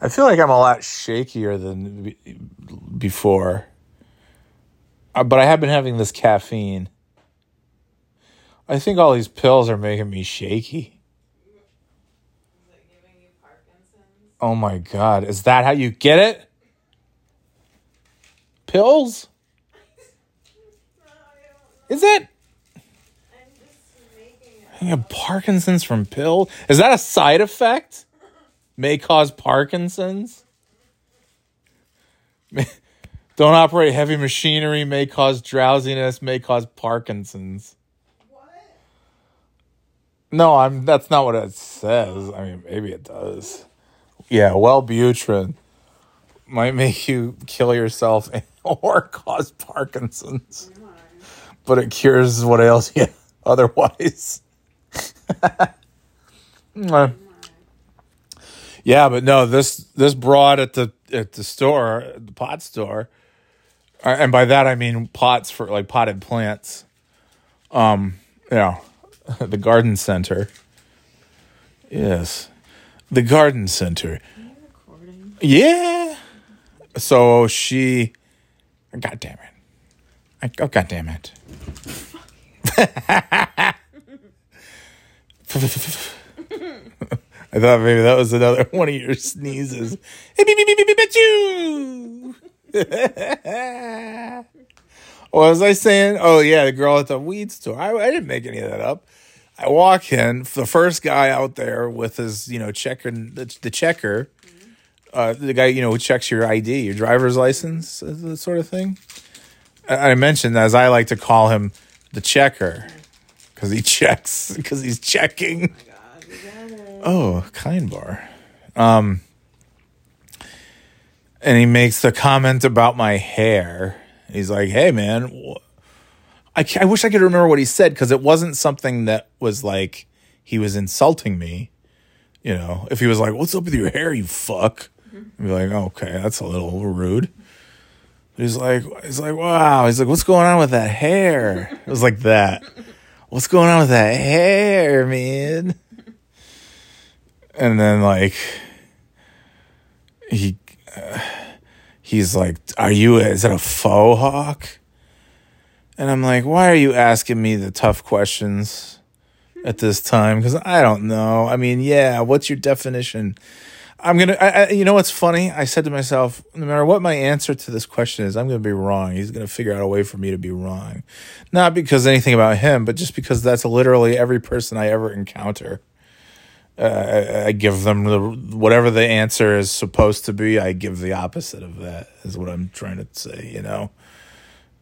I feel like I'm a lot shakier than before. Uh, but I have been having this caffeine. I think all these pills are making me shaky. Is it giving you Parkinson's? Oh my god, is that how you get it? Pills? No. Is it? I'm just making it. I have Parkinson's from pill? Is that a side effect? May cause Parkinson's? Don't operate heavy machinery, may cause drowsiness, may cause Parkinson's. What? No, I'm that's not what it says. I mean, maybe it does. Yeah, Wellbutrin might make you kill yourself or cause Parkinson's, but it cures what ails you otherwise. Yeah, but no, this this broad at the at the store, the pot store, uh, and by that I mean pots for like potted plants. Um, yeah, the garden center. Yes, the garden center. You? Yeah. So she, God damn it! I, oh God damn it! I thought maybe that was another one of your sneezes. What was I saying? Oh yeah, the girl at the weed store. I, I didn't make any of that up. I walk in, the first guy out there with his, you know, checking the, the checker, uh, the guy, you know, who checks your ID, your driver's license, uh, that sort of thing. I, I mentioned, as I like to call him, the checker, because he checks, because he's checking. Oh my god, you got it. Oh, kind bar. Um, and he makes the comment about my hair. He's like, "Hey, man, I I wish I could remember what he said because it wasn't something that was like he was insulting me. You know, if he was like, "What's up with your hair, you fuck," I'd be like, "Okay, that's a little rude." He's like, he's like, wow. He's like, what's going on with that hair? It was like that. What's going on with that hair, man? And then like he uh, he's like are you is it a faux hawk? And i'm like why are you asking me the tough questions at this time? Because i don't know. I mean yeah what's your definition? I'm gonna I, I, you know what's funny? I said to myself no matter what my answer to this question is i'm gonna be wrong. He's gonna figure out a way for me to be wrong. Not because anything about him but just because that's literally every person i ever encounter uh, I, I give them the whatever the answer is supposed to be. I give the opposite of that. Is what I'm trying to say. You know.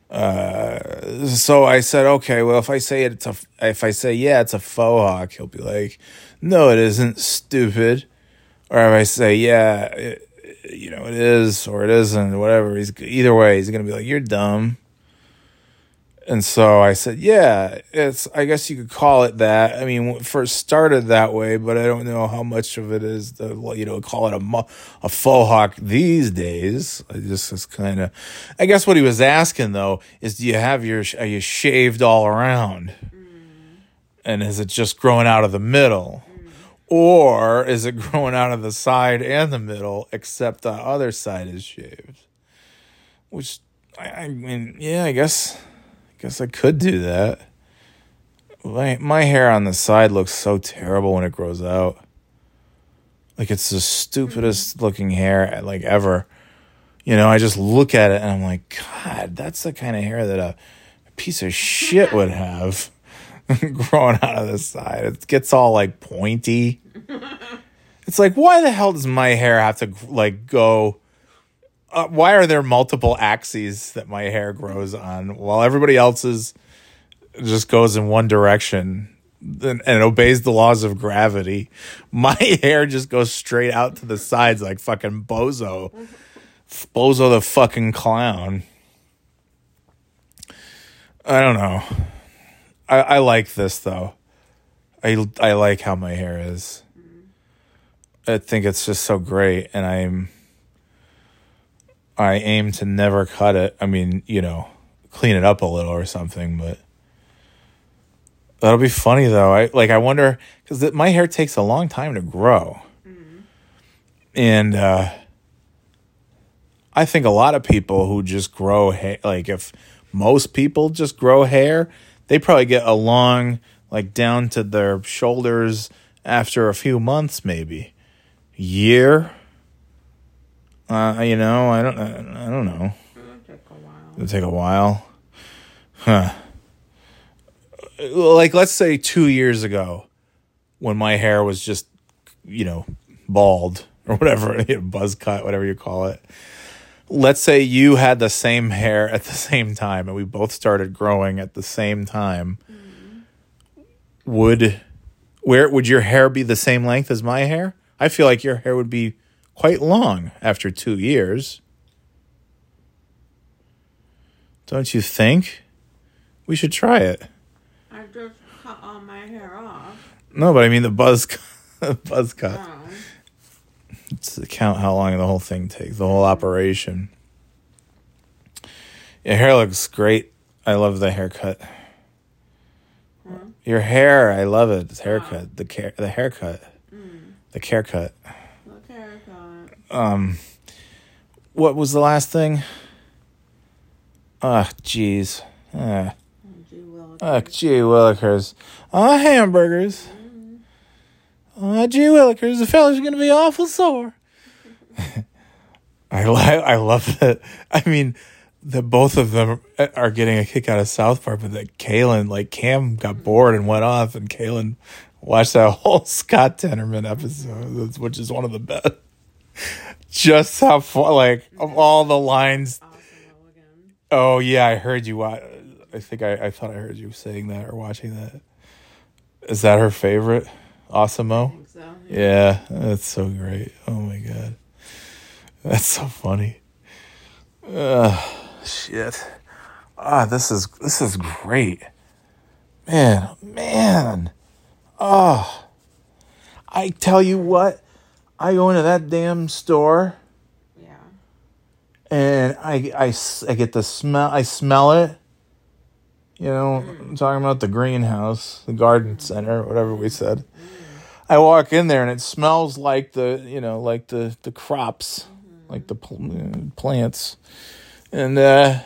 Uh, so I said, okay, well, if I say it's a, if I say yeah, it's a faux hawk, he'll be like, no, it isn't, stupid. Or if I say yeah, it, you know, it is or it isn't, whatever. He's either way, he's gonna be like, you're dumb. And so I said, yeah, it's, I guess you could call it that. I mean, first started that way, but I don't know how much of it is to, you know, call it a, a faux hawk these days. I just, it's kind of, I guess what he was asking though is do you have your, are you shaved all around? Mm. And is it just growing out of the middle? Mm. Or is it growing out of the side and the middle, except the other side is shaved? Which, I, I mean, yeah, I guess. Guess I could do that. My my hair on the side looks so terrible when it grows out. Like it's the stupidest hmm. looking hair eh, like ever. You know, I just look at it and I'm like, God, that's the kind of hair that a, a piece of shit would have growing out of the side. It gets all like pointy. It's like, why the hell does my hair have to like go? Uh, why are there multiple axes that my hair grows on while everybody else's just goes in one direction and, and obeys the laws of gravity? My hair just goes straight out to the sides like fucking Bozo. Bozo the fucking clown. I don't know. I, I like this though. I I like how my hair is. I think it's just so great and I'm I aim to never cut it. I mean, you know, clean it up a little or something, but that'll be funny though. I like I wonder cuz my hair takes a long time to grow. and uh, I think a lot of people who just grow hair, like if most people just grow hair, they probably get along like down to their shoulders after a few months, maybe year. Uh, you know, I don't, I don't know. It'll take a while. It'll take a while, huh? Like, let's say two years ago, when my hair was just, you know, bald or whatever, buzz cut, whatever you call it. Let's say you had the same hair at the same time, and we both started growing at the same time. Would where would your hair be the same length as my hair? I feel like your hair would be quite long after two years. Don't you think? We should try it. I just cut all my hair off. No, but I mean the buzz, buzz cut. Oh. to count how long the whole thing takes, the whole mm-hmm. operation. Your hair looks great. I love the haircut. Your hair, I love it. The haircut, the care, the haircut, mm. the haircut. Look haircut. Um, what was the last thing? Ah, jeez. Ah, Oh, gee willikers. ah. Ah, hamburgers. Ah, gee willikers. The fella's are gonna be awful sore. I li- I love that. I mean, that both of them are getting a kick out of South Park, but that Kalen, like Cam, got bored and went off, and Kalen watched that whole Scott Tenorman episode, which is one of the best. Just how fun, like of all the lines. Oh yeah, I heard you. wa- I think I, I thought I heard you saying that or watching that. Is that her favorite? Think so. Yeah, that's so great. Oh my god, that's so funny. Uh, shit. Ah, this is this is great, man, man. Oh, I tell you what, I go into that damn store Yeah. and I, I, I get the smell. I smell it. You know, I'm talking about the greenhouse, the garden center, whatever we said. I walk in there and it smells like the, you know, like the the crops, like the pl- plants, and uh,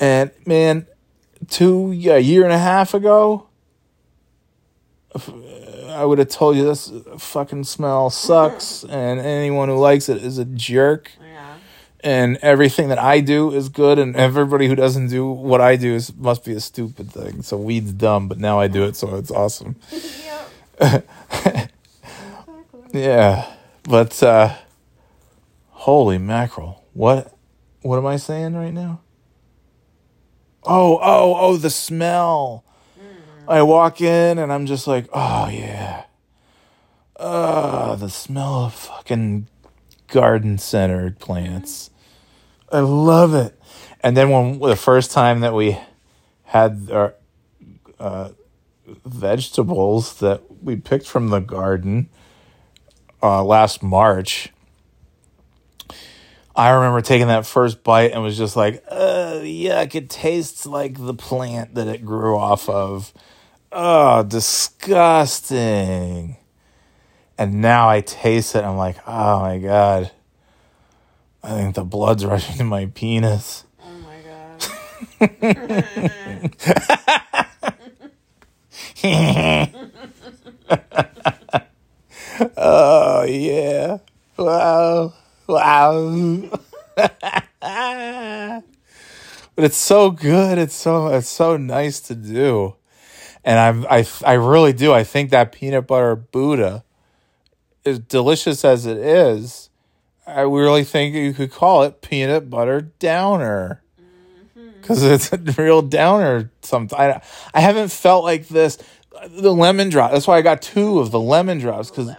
and man, two a year and a half ago, I would have told you this fucking smell sucks, and anyone who likes it is a jerk Yeah. and everything that I do is good, and everybody who doesn't do what I do is must be a stupid thing. So weed's dumb, but now I do it, so it's awesome. Yeah, but uh, holy mackerel! What what am I saying right now? Oh oh oh! The smell. I walk in and I'm just like, oh yeah. Uh, the smell of fucking garden centered plants. I love it. And then when the first time that we had our uh, vegetables that we picked from the garden uh, last March, I remember taking that first bite and was just like, uh, yuck, it tastes like the plant that it grew off of. Oh, disgusting. And now I taste it. I'm like, oh my God. I think the blood's rushing to my penis. Oh my god. Oh, yeah. Wow. Wow. but it's so good. It's so it's so nice to do. And I'm I I really do. I think that peanut butter Buddha as delicious as it is, I really think you could call it peanut butter downer. Cuz it's a real downer sometimes. I, I haven't felt like this the lemon drop. That's why I got two of the lemon drops cuz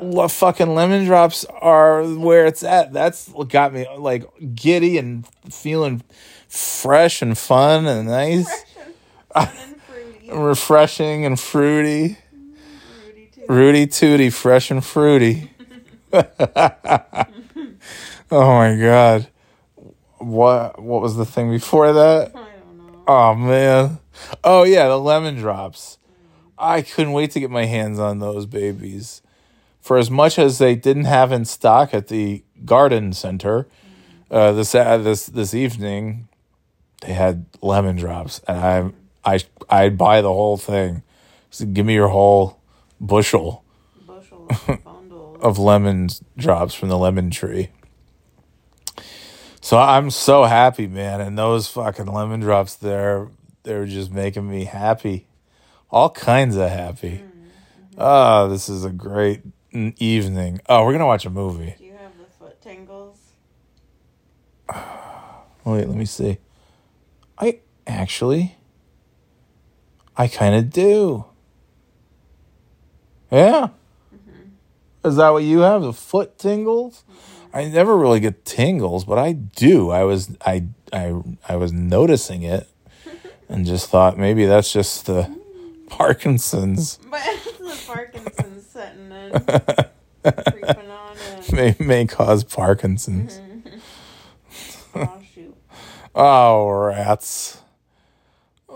lo- fucking lemon drops are where it's at. That's what got me like giddy and feeling fresh and fun and nice, and. Refreshing and fruity. Rudy Tooty, fresh and fruity. oh my god. What what was the thing before that? I don't know. Oh man. Oh yeah, the lemon drops. I couldn't wait to get my hands on those babies. for as much as they didn't have in stock at the garden center uh, this uh, this this evening, they had lemon drops, and I I I'd buy the whole thing. So give me your whole bushel Bushel of lemon drops from the lemon tree. So I'm so happy, man, and those fucking lemon drops there, they're just making me happy, all kinds of happy. Oh, this is a great evening. Oh, we're gonna watch a movie. Do you have the foot tingles? Wait, let me see. I actually, I kind of do. Yeah. Mm-hmm. Is that what you have? The foot tingles? Mm-hmm. I never really get tingles, but I do. I was I I I was noticing it and just thought maybe that's just the mm. Parkinson's But it's the Parkinson's setting in. creeping on in. may may cause Parkinson's. Mm-hmm. Oh, shoot. Oh, rats.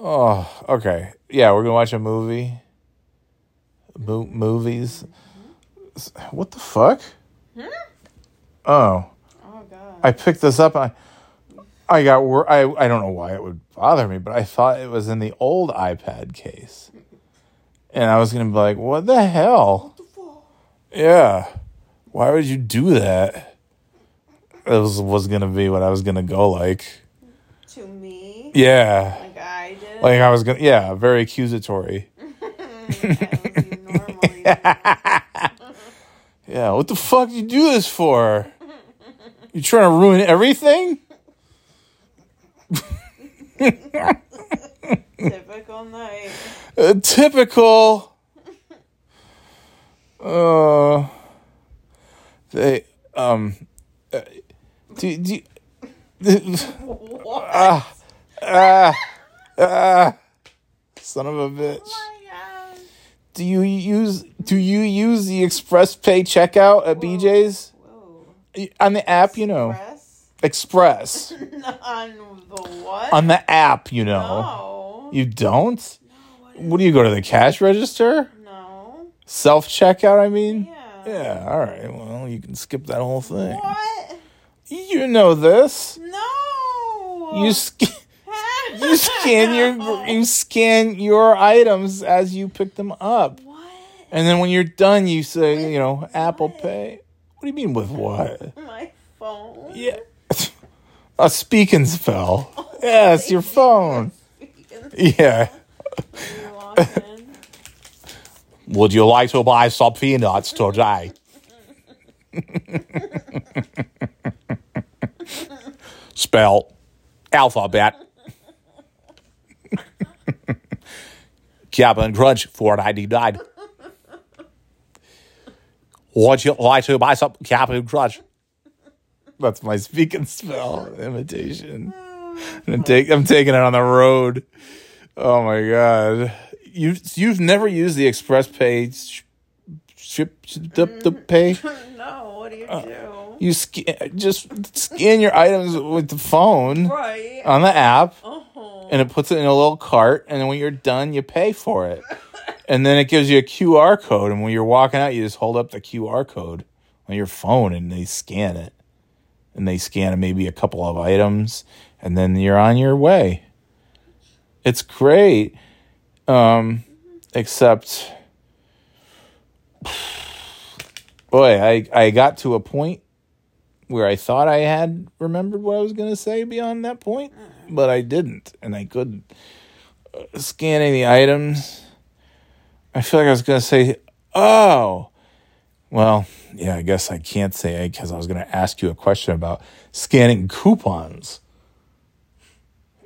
Oh, okay. Yeah, we're gonna watch a movie. Mo- movies. What the fuck? Hmm? Oh, Oh, God. I picked this up. I, I got. Wor- I I don't know why it would bother me, but I thought it was in the old iPad case, and I was gonna be like, "What the hell?" Yeah, why would you do that? It was was gonna be what I was gonna go like. to me? Yeah. Like I did? Like I was gonna, yeah, very accusatory. As you normally do. Yeah, what the fuck do you do this for? You trying to ruin everything? Typical night. Uh, typical. Uh, they um, uh, do do. What? ah, ah, ah, son of a bitch. Oh my God. Do you use do you use the express pay checkout at BJ's Whoa. on the app? You know, Press? Express on the what? on the app. You know, no. you don't. no, what What do you go to the cash register? no. Self checkout, I mean? Yeah. Yeah, all right. Well, you can skip that whole thing. What? You know this. No. You sc- you scan your you scan your items as you pick them up. What? And then when you're done, you say, you know, Apple Pay. What do you mean with what? My phone. Yeah. A speak and spell. Yeah, it's your phone. Yeah. You. Would you like to buy some peanuts today? Spell alphabet. Captain Crunch, four ninety nine. Would you like to buy some Captain Crunch? That's my speak and spell imitation. I'm, take, I'm taking it on the road. Oh my god, you you've never used the Express Pay sh- ship the, the pay. no, what do you Uh, do? You scan, just scan your items with the phone right. on the app, Oh. And it puts it in a little cart. And then when you're done, you pay for it, and then it gives you a QR code. And when you're walking out, you just hold up the QR code on your phone, and they scan it, and they scan maybe a couple of items, and then you're on your way. It's great, um, except. Boy, I, I got to a point where I thought I had remembered what I was going to say beyond that point, but I didn't, and I couldn't. Uh, scanning the items, I feel like I was going to say, oh, well, yeah, I guess I can't say it because I was going to ask you a question about scanning coupons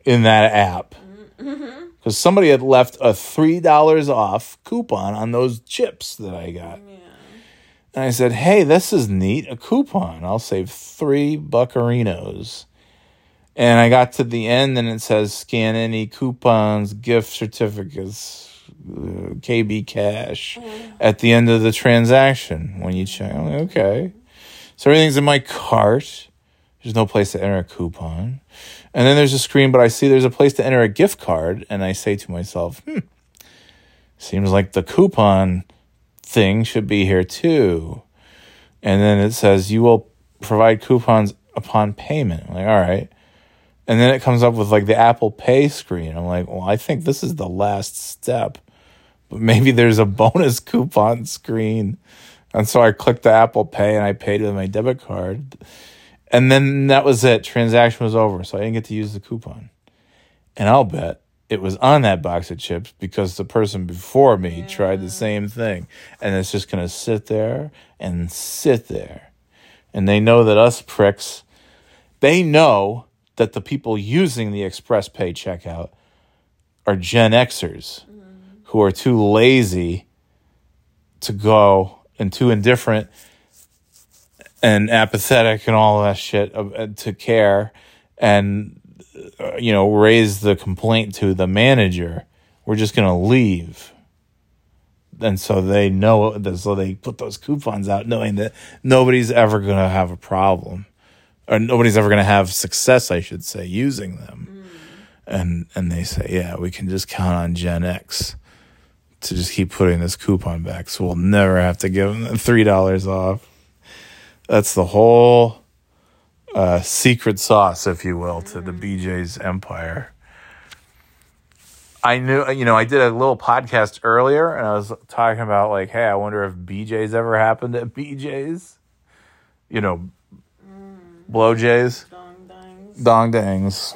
in that app. Because somebody had left a $3 off coupon on those chips that I got. And I said, hey, this is neat. A coupon. I'll save three buccarinos. And I got to the end and it says scan any coupons, gift certificates, uh, KB cash at the end of the transaction when you check. I'm like, okay. So everything's in my cart. There's no place to enter a coupon. And then there's a screen, but I see there's a place to enter a gift card. And I say to myself, hmm, seems like the coupon thing should be here too. And then it says you will provide coupons upon payment. I'm like, all right. And then it comes up with like the Apple Pay screen. I'm like, well, I think this is the last step. But maybe there's a bonus coupon screen. And so I clicked the Apple Pay and I paid with my debit card. And then that was it. Transaction was over. So I didn't get to use the coupon. And I'll bet it was on that box of chips because the person before me tried the same thing. And it's just going to sit there and sit there. And they know that us pricks, they know that the people using the Express Pay checkout are Gen Xers who are too lazy to go and too indifferent and apathetic and all that shit uh, to care and Uh, you know raise the complaint to the manager we're just going to leave. And so they know that so they put those coupons out knowing that nobody's ever going to have a problem or nobody's ever going to have success i should say using them. Mm. And and they say yeah we can just count on gen x to just keep putting this coupon back so we'll never have to give them three dollars off. That's the whole uh, secret sauce, if you will, to the BJ's empire. I knew, you know, I did a little podcast earlier and I was talking about, like, hey, I wonder if BJ's ever happened at BJ's. You know, blow J's, Dong dangs. dong dangs.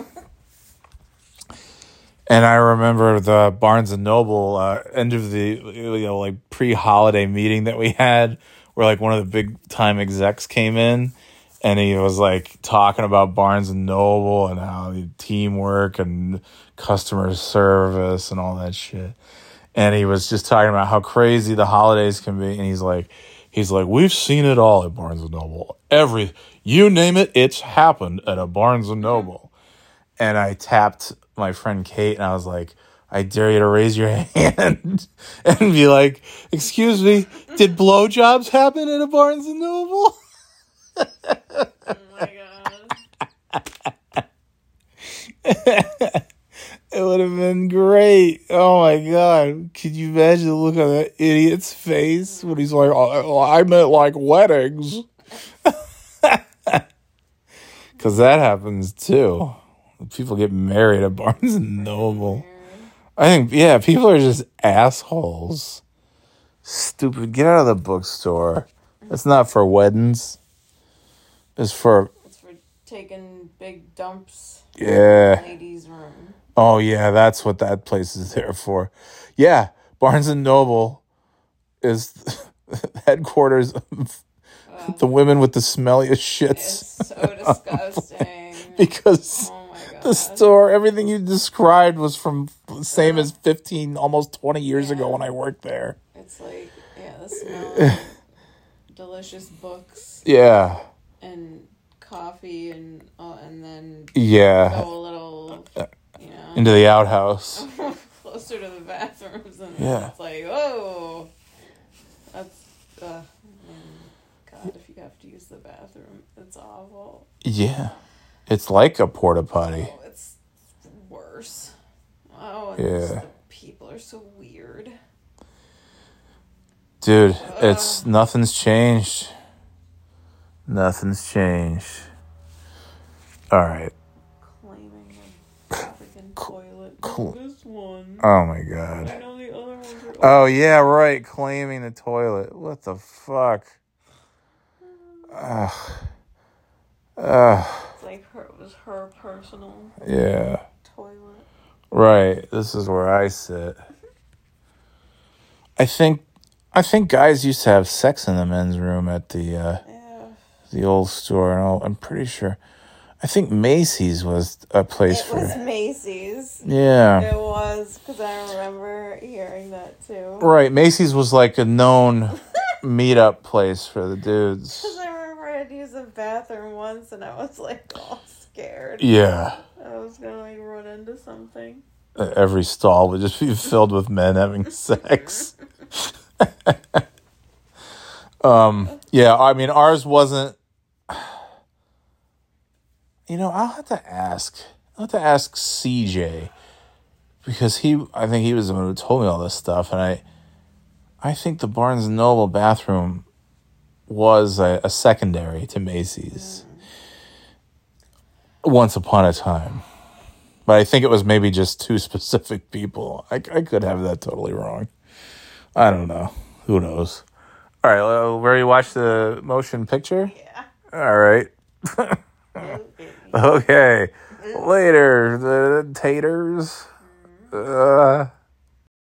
And I remember the Barnes and Noble uh, end of the you know like pre holiday meeting that we had, where like one of the big time execs came in, and he was like talking about Barnes and Noble and how the teamwork and customer service and all that shit. And he was just talking about how crazy the holidays can be, and he's like, he's like, we've seen it all at Barnes and Noble. Every you name it, it's happened at a Barnes and mm-hmm. Noble and I tapped my friend Kate and I was like, I dare you to raise your hand and be like, excuse me, did blowjobs happen at a Barnes and Noble? Oh my god. It would have been great. Oh my god. Could you imagine the look on that idiot's face when he's like, oh, I meant like weddings? Because that happens too. People get married at Barnes and Noble. I think, yeah, people are just assholes. Stupid. Get out of the bookstore. It's not for weddings. It's for, It's for taking big dumps yeah. ladies' room. Oh, yeah, that's what that place is there for. Yeah, Barnes and Noble is headquarters of the women with the smelliest shits It's so disgusting. because oh the store, everything you described was from the same as 15, almost 20 years ago when I worked there. It's like yeah, the smell delicious books Yeah. and coffee and oh, and then Yeah. go a little, you know, Into the outhouse. closer to the bathrooms, and Yeah. it's like oh, that's uh, mm, God. If you have to use the bathroom, it's awful. Yeah. It's like a porta potty. Oh, it's worse. Oh, Yeah. the people are so weird. Dude, it's nothing's changed. Nothing's changed. All right. Claiming an African toilet. cl- this one. Oh my god. I know the other ones. Oh yeah, right. Claiming the toilet. What the fuck? Ugh. Ugh. It's like her. It was her personal Yeah. toilet. Right. This is where I sit. I think I think guys used to have sex in the men's room at the uh, Yeah. The old store, and I'll- I'm pretty sure. I think Macy's was a place It for. was Macy's. yeah. It was because I remember hearing that too. Right. Macy's was like a known meetup place for the dudes. Because I remember I had to use the bathroom once and I was like all scared. Yeah. I was gonna like run into something. Every stall would just be filled with men having sex. um. Yeah. I mean, ours wasn't. You know, I'll have to ask. I'll have to ask CJ because he. I think he was the one who told me all this stuff, and I. I think the Barnes and Noble bathroom was a, a secondary to Macy's once upon a time. But I think it was maybe just two specific people. I, I could have that totally wrong. I don't know. Who knows? All right, well, where you watch the motion picture? Yeah. All right. Okay. Later, the taters. Uh,